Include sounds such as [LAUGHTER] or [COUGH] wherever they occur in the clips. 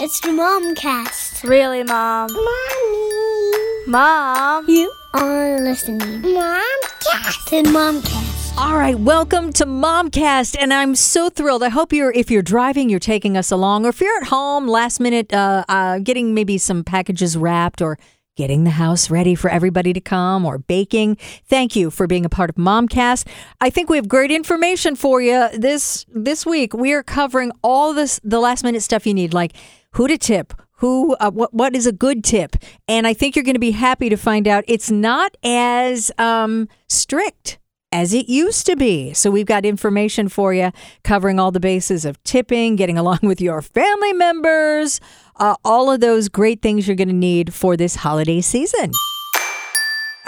It's the Momcast. Really, Mom? Mommy. Mom? You are listening. Momcast. The Momcast. All right, welcome to Momcast, and I'm so thrilled. I hope you're, if you're driving, you're taking us along, or if you're at home, last minute, uh, uh, getting maybe some packages wrapped, or getting the house ready for everybody to come, or baking. Thank you for being a part of Momcast. I think we have great information for you this this week. We are covering all this, the last minute stuff you need, like who to tip, who uh, what what is a good tip? And i think you're going to be happy to find out it's not as um, strict as it used to be. So we've got information for you covering all the bases of tipping getting along with your family members uh, all of those great things you're going to need for this holiday season.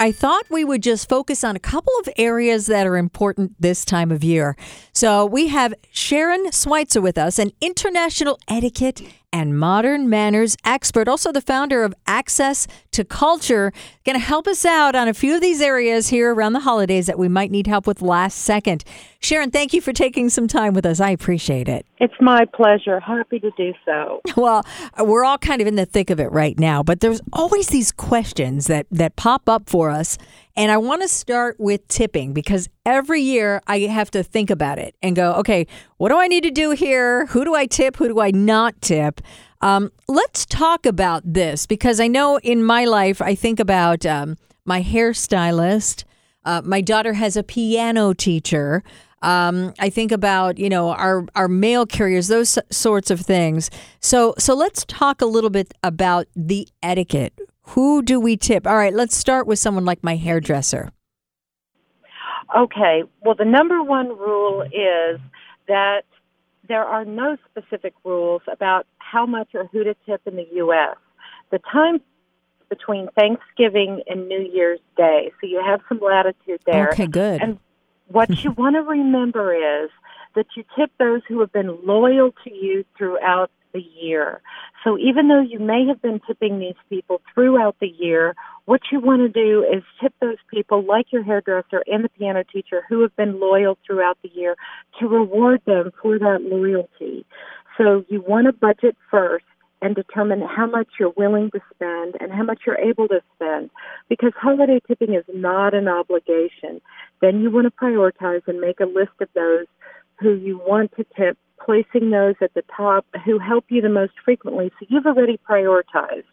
I thought we would just focus on a couple of areas that are important this time of year. So we have Sharon Schweitzer with us, an international etiquette and modern manners expert, also the founder of Access to Culture, going to help us out on a few of these areas here around the holidays that we might need help with last second. Sharon, thank you for taking some time with us. I appreciate it. It's my pleasure. Happy to do so. [LAUGHS] Well, we're all kind of in the thick of it right now, but there's always these questions that that pop up for us. And I want to start with tipping because every year I have to think about it and go, okay, what do I need to do here? Who do I tip? Who do I not tip? Um, let's talk about this because I know in my life I think about um, my hairstylist. Uh, my daughter has a piano teacher. Um, I think about you know our our mail carriers, those sorts of things. So so let's talk a little bit about the etiquette. Who do we tip? All right, let's start with someone like my hairdresser. Okay. Well, the number one rule is that there are no specific rules about how much or who to tip in the U.S. The time between Thanksgiving and New Year's Day, so you have some latitude there. Okay, good. And what [LAUGHS] you want to remember is that you tip those who have been loyal to you throughout the year. So even though you may have been tipping these people throughout the year, what you want to do is tip those people like your hairdresser and the piano teacher who have been loyal throughout the year to reward them for that loyalty. So you want to budget first and determine how much you're willing to spend and how much you're able to spend because holiday tipping is not an obligation. Then you want to prioritize and make a list of those who you want to tip, placing those at the top who help you the most frequently. So you've already prioritized.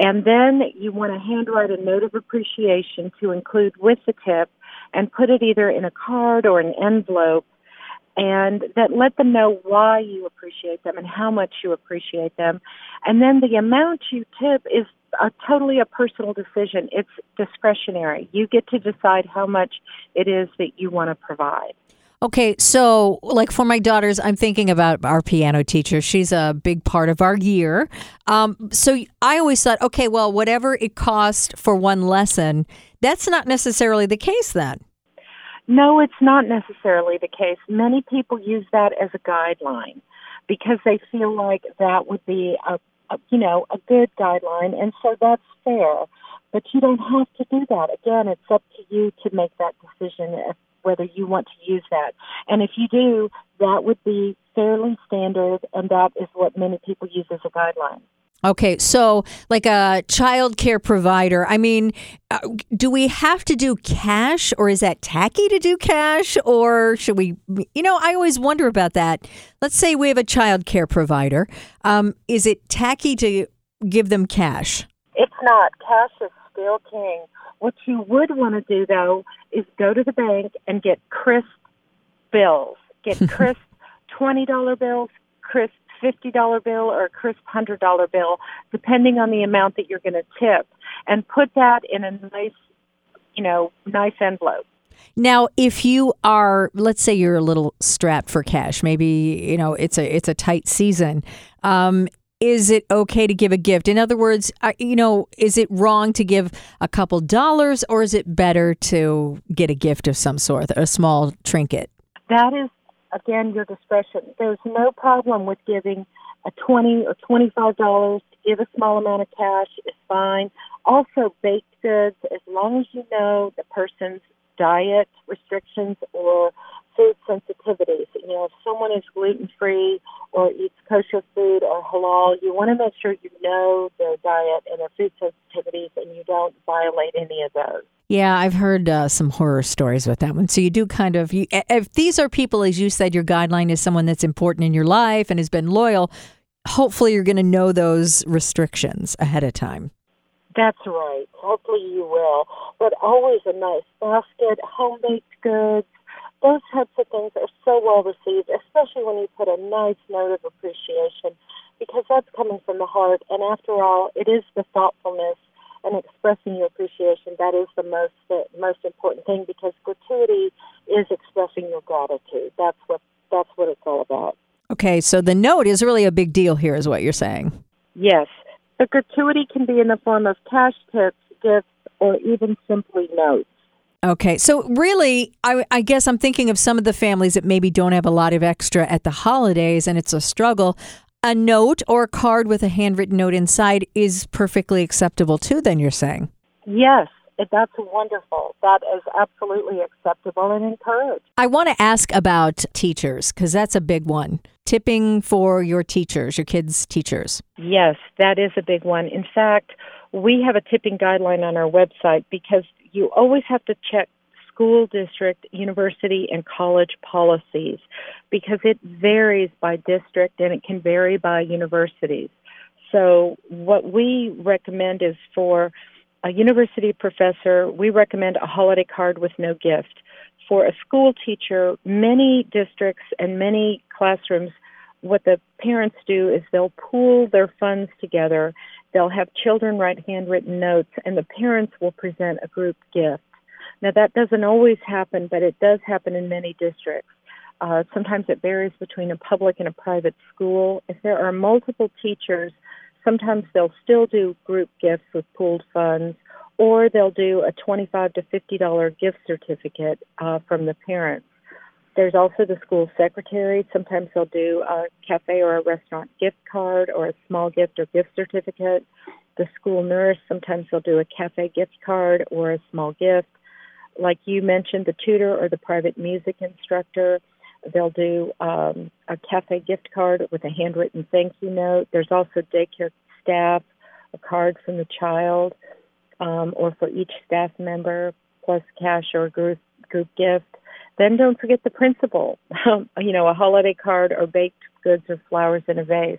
And then you want to handwrite a note of appreciation to include with the tip and put it either in a card or an envelope and that let them know why you appreciate them and how much you appreciate them. And then the amount you tip is a, totally a personal decision. It's discretionary. You get to decide how much it is that you want to provide. Okay, so like for my daughters, I'm thinking about our piano teacher. She's a big part of our year. Um, so I always thought, okay, well, whatever it cost for one lesson, that's not necessarily the case then. No, it's not necessarily the case. Many people use that as a guideline because they feel like that would be a, a you know a good guideline, and so that's fair. But you don't have to do that. Again, it's up to you to make that decision whether you want to use that. And if you do, that would be fairly standard, and that is what many people use as a guideline. Okay, so like a child care provider, I mean, uh, do we have to do cash or is that tacky to do cash or should we, you know, I always wonder about that. Let's say we have a child care provider. Um, is it tacky to give them cash? It's not. Cash is still king. What you would want to do though is go to the bank and get crisp bills. Get [LAUGHS] crisp $20 bills, crisp $50 bill or a crisp $100 bill, depending on the amount that you're going to tip, and put that in a nice, you know, nice envelope. Now, if you are, let's say you're a little strapped for cash, maybe you know it's a it's a tight season. Um, is it okay to give a gift? In other words, uh, you know, is it wrong to give a couple dollars, or is it better to get a gift of some sort, a small trinket? That is again, your discretion. There's no problem with giving a twenty or twenty-five dollars. to Give a small amount of cash is fine. Also, baked goods, as long as you know the person's diet restrictions or food sensitivities. You know, if someone is gluten free or eats kosher food or halal, you want to make sure you know their diet and their food sensitivities and you don't violate any of those. Yeah, I've heard uh, some horror stories with that one. So you do kind of you if these are people as you said your guideline is someone that's important in your life and has been loyal, hopefully you're going to know those restrictions ahead of time. That's right. Hopefully you will. But always a nice basket, home baked goods, those types of things are so well received, especially when you put a nice note of appreciation, because that's coming from the heart. And after all, it is the thoughtfulness and expressing your appreciation that is the most the most important thing because gratuity is expressing your gratitude. That's what that's what it's all about. Okay, so the note is really a big deal here, is what you're saying. Yes, the gratuity can be in the form of cash tips, gifts, or even simply notes. Okay, so really, I, I, guess I'm thinking of some of the families that maybe don't have a lot of extra at the holidays and it's a struggle. A note or a card with a handwritten note inside is perfectly acceptable too, then you're saying? Yes, that's wonderful. That is absolutely acceptable and encouraged. I want to ask about teachers because that's a big one. Tipping for your teachers, your kids' teachers. Yes, that is a big one. In fact, we have a tipping guideline on our website because you always have to check school district, university, and college policies because it varies by district and it can vary by universities. So, what we recommend is for a university professor, we recommend a holiday card with no gift. For a school teacher, many districts and many classrooms, what the parents do is they'll pool their funds together. They'll have children write handwritten notes, and the parents will present a group gift. Now, that doesn't always happen, but it does happen in many districts. Uh, sometimes it varies between a public and a private school. If there are multiple teachers, sometimes they'll still do group gifts with pooled funds, or they'll do a twenty-five to fifty dollar gift certificate uh, from the parents. There's also the school secretary. Sometimes they'll do a cafe or a restaurant gift card or a small gift or gift certificate. The school nurse, sometimes they'll do a cafe gift card or a small gift like you mentioned, the tutor or the private music instructor. They'll do um, a cafe gift card with a handwritten thank you note. There's also daycare staff, a card from the child, um, or for each staff member, plus cash or group group gift. Then don't forget the principal. [LAUGHS] you know, a holiday card or baked goods or flowers in a vase.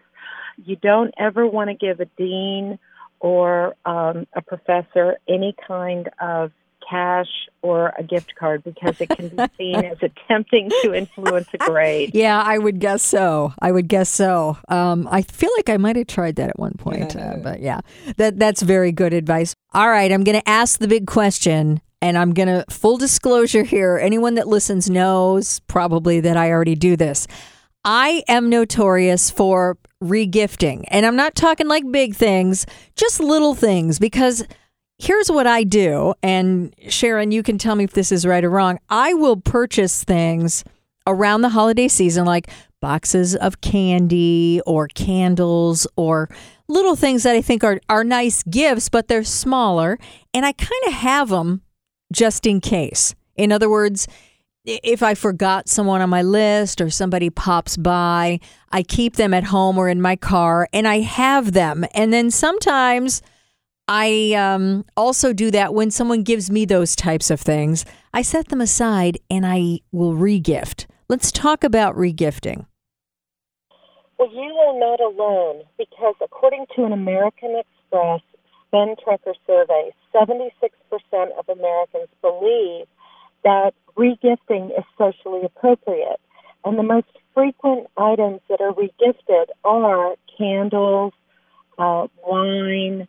You don't ever want to give a dean or um, a professor any kind of cash or a gift card because it can be [LAUGHS] seen as attempting to influence a grade. Yeah, I would guess so. I would guess so. Um, I feel like I might have tried that at one point, uh, but yeah, that that's very good advice. All right, I'm going to ask the big question. And I'm going to, full disclosure here, anyone that listens knows probably that I already do this. I am notorious for regifting. And I'm not talking like big things, just little things because here's what I do, and Sharon, you can tell me if this is right or wrong. I will purchase things around the holiday season, like boxes of candy or candles or little things that I think are, are nice gifts, but they're smaller. And I kind of have them just in case. In other words, if I forgot someone on my list or somebody pops by, I keep them at home or in my car and I have them. And then sometimes I um, also do that when someone gives me those types of things. I set them aside and I will regift. Let's talk about regifting. Well, you are not alone because according to an American Express spend tracker survey, 76% of Americans believe that regifting is socially appropriate. And the most frequent items that are regifted are candles, uh, wine,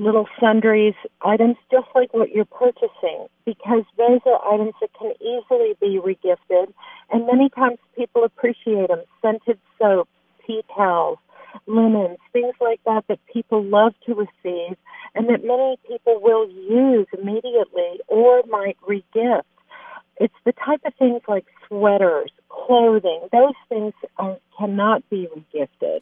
little sundries, items just like what you're purchasing, because those are items that can easily be regifted. And many times people appreciate them. Scented soaps, tea towels, linens, things like that that people love to receive and that many people will use immediately or might regift. It's the type of things like sweaters, clothing, those things are, cannot be regifted.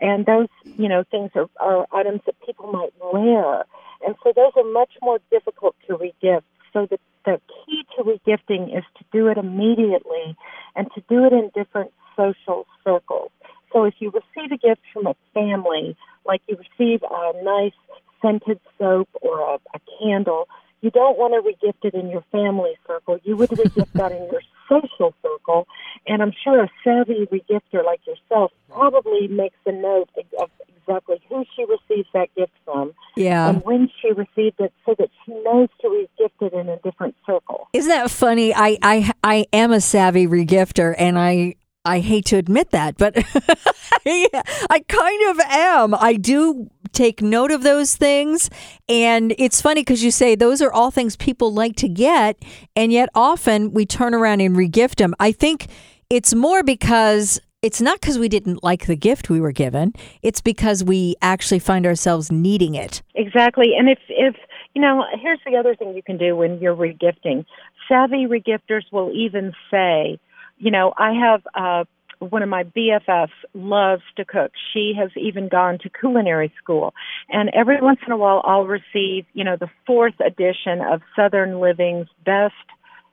And those, you know, things are, are items that people might wear. And so those are much more difficult to regift. So the, the key to regifting is to do it immediately and to do it in different social circles. So if you receive a gift from a family, like you receive a nice scented soap or a, a candle, you don't want to regift it in your family circle. You would regift that in your [LAUGHS] social circle. And I'm sure a savvy regifter like yourself probably makes a note exactly who she receives that gift from Yeah. and when she received it so that she knows to regift it in a different circle. Isn't that funny? I, I I am a savvy regifter, and I I hate to admit that, but [LAUGHS] I, I kind of am. I do take note of those things, and it's funny because you say those are all things people like to get, and yet often we turn around and regift them. I think it's more because. It's not because we didn't like the gift we were given. It's because we actually find ourselves needing it. Exactly. And if if you know, here's the other thing you can do when you're regifting. Savvy regifters will even say, you know, I have uh one of my BFFs loves to cook. She has even gone to culinary school. And every once in a while I'll receive, you know, the fourth edition of Southern Living's best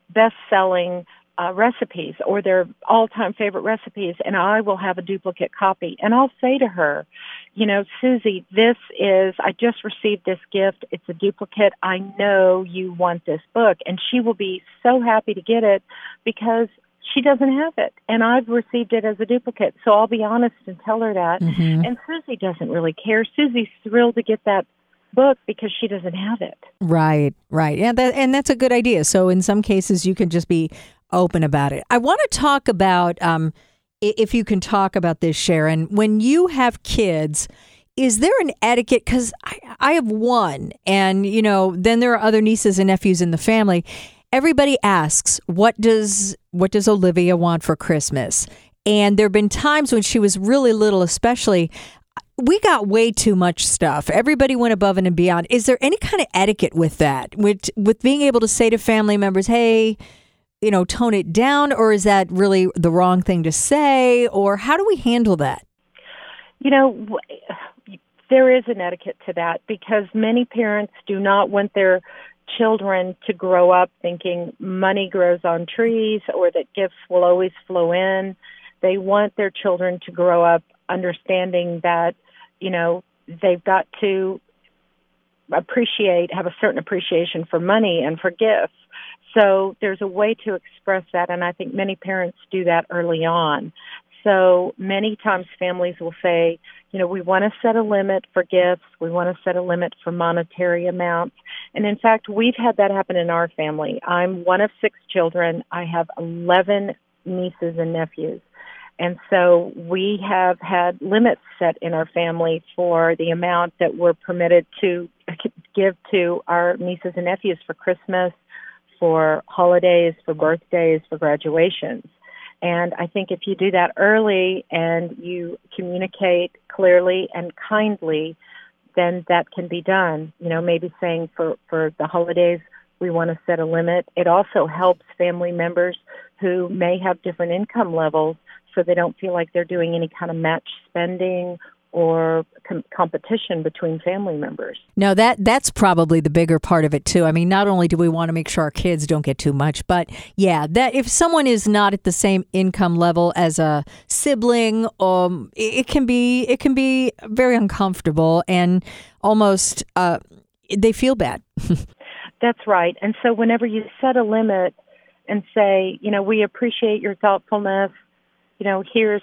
best selling uh, recipes or their all time favorite recipes and I will have a duplicate copy and I'll say to her, you know, Susie, this is, I just received this gift. It's a duplicate. I know you want this book. And she will be so happy to get it because she doesn't have it. And I've received it as a duplicate. So I'll be honest and tell her that. And Susie doesn't really care. Susie's thrilled to get that book because she doesn't have it. Right, right. Yeah, that, and that's a good idea. So in some cases, you can just be open about it. I want to talk about, um, if you can talk about this, Sharon, when you have kids. Is there an etiquette? Because I, I have one, and you know, then there are other nieces and nephews in the family. Everybody asks, "What does what does Olivia want for Christmas?" And there have been times when she was really little, especially we got way too much stuff. Everybody went above and beyond. Is there any kind of etiquette with that? With with being able to say to family members, "Hey, you know, tone it down," or is that really the wrong thing to say? Or how do we handle that? You know, there is an etiquette to that because many parents do not want their children to grow up thinking money grows on trees or that gifts will always flow in. They want their children to grow up understanding that, you know, they've got to appreciate, have a certain appreciation for money and for gifts. So there's a way to express that, and I think many parents do that early on. So many times families will say, you know, we want to set a limit for gifts, we want to set a limit for monetary amounts. And in fact, we've had that happen in our family. I'm one of six children, I have 11 nieces and nephews. And so we have had limits set in our family for the amount that we're permitted to [LAUGHS] give to our nieces and nephews for Christmas, for holidays, for birthdays, for graduations. And I think if you do that early and you communicate clearly and kindly, then that can be done. You know, maybe saying for, for the holidays, we want to set a limit. It also helps family members who may have different income levels so they don't feel like they're doing any kind of match spending or com- competition between family members. No, that that's probably the bigger part of it too. I mean, not only do we want to make sure our kids don't get too much, but yeah, that if someone is not at the same income level as a sibling, um, it, it can be it can be very uncomfortable and almost uh, they feel bad. [LAUGHS] That's right. And so whenever you set a limit and say, you know, we appreciate your thoughtfulness, you know, here's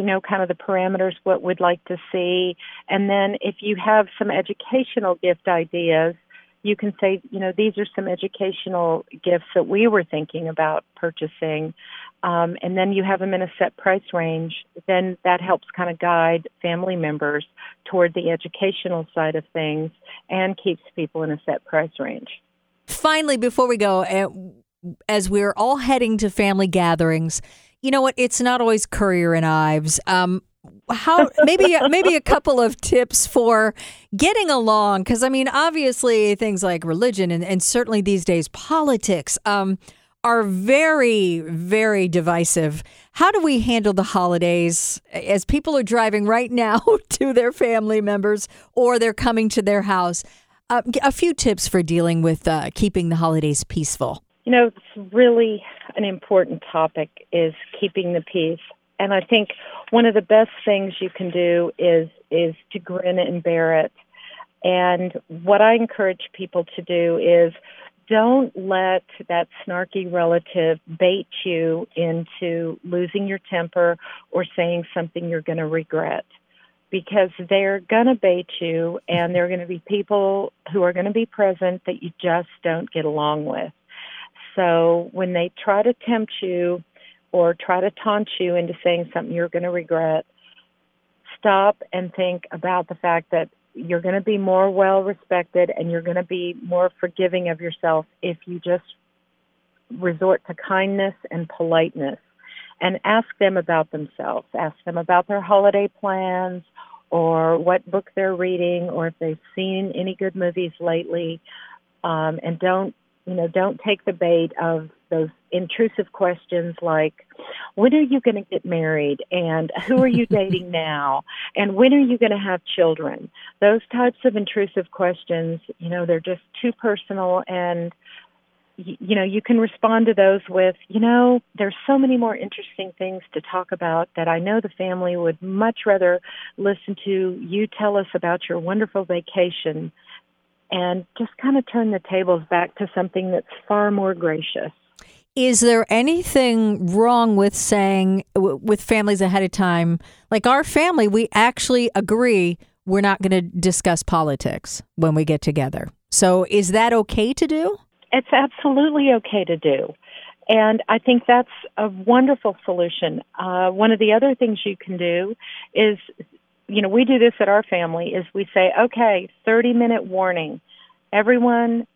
you know, kind of the parameters, what we'd like to see. And then if you have some educational gift ideas, you can say, you know, these are some educational gifts that we were thinking about purchasing. Um, and then you have them in a set price range. Then that helps kind of guide family members toward the educational side of things and keeps people in a set price range. Finally, before we go, uh, as we're all heading to family gatherings, you know what? It's not always Currier and Ives. Um, how maybe maybe a couple of tips for getting along because I mean obviously things like religion and, and certainly these days politics um, are very very divisive. How do we handle the holidays as people are driving right now [LAUGHS] to their family members or they're coming to their house? Uh, a few tips for dealing with uh, keeping the holidays peaceful. You know, it's really an important topic is keeping the peace. And I think one of the best things you can do is is to grin and bear it. And what I encourage people to do is don't let that snarky relative bait you into losing your temper or saying something you're going to regret because they're going to bait you and there are going to be people who are going to be present that you just don't get along with. So when they try to tempt you or try to taunt you into saying something you're going to regret, stop and think about the fact that you're going to be more well respected and you're going to be more forgiving of yourself if you just resort to kindness and politeness and ask them about themselves. Ask them about their holiday plans or what book they're reading or if they've seen any good movies lately. Um, and don't, you know, don't take the bait of those intrusive questions like, when are you going to get married? And who are you [LAUGHS] dating now? And when are you going to have children? Those types of intrusive questions, you know, they're just too personal and you know, you can respond to those with, you know, there's so many more interesting things to talk about that I know the family would much rather listen to you tell us about your wonderful vacation and just kind of turn the tables back to something that's far more gracious. Is there anything wrong with saying with families ahead of time, like our family, we actually agree we're not going to discuss politics when we get together? So is that okay to do? It's absolutely okay to do. And I think that's a wonderful solution. Uh, one of the other things you can do is, you know, we do this at our family is we say, okay, 30 minute warning. Everyone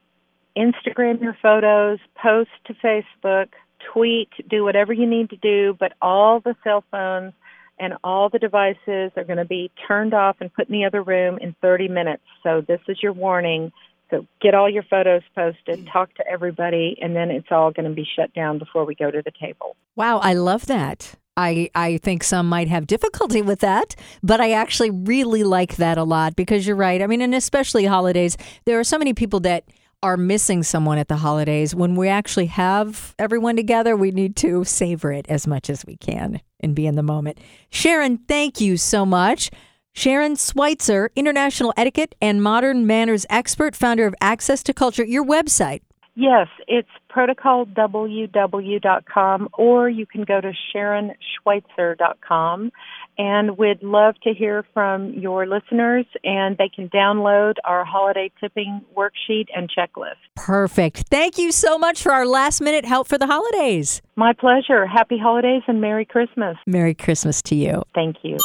Instagram your photos, post to Facebook, tweet, do whatever you need to do, but all the cell phones and all the devices are going to be turned off and put in the other room in 30 minutes. So this is your warning. So get all your photos posted, talk to everybody, and then it's all going to be shut down before we go to the table. Wow, I love that. I, I think some might have difficulty with that, but I actually really like that a lot because you're right. I mean, and especially holidays, there are so many people that are missing someone at the holidays. When we actually have everyone together, we need to savor it as much as we can and be in the moment. Sharon, thank you so much. Sharon Schweitzer, international etiquette and modern manners expert, founder of Access to Culture. Your website. Yes, it's protocolww.com or you can go to sharonschweitzer.com and we'd love to hear from your listeners and they can download our holiday tipping worksheet and checklist. Perfect. Thank you so much for our last minute help for the holidays. My pleasure. Happy holidays and Merry Christmas. Merry Christmas to you. Thank you.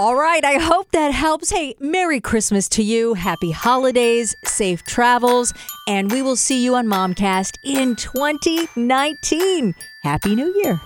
All right, I hope that helps. Hey, Merry Christmas to you. Happy holidays, safe travels, and we will see you on Momcast in 2019. Happy New Year.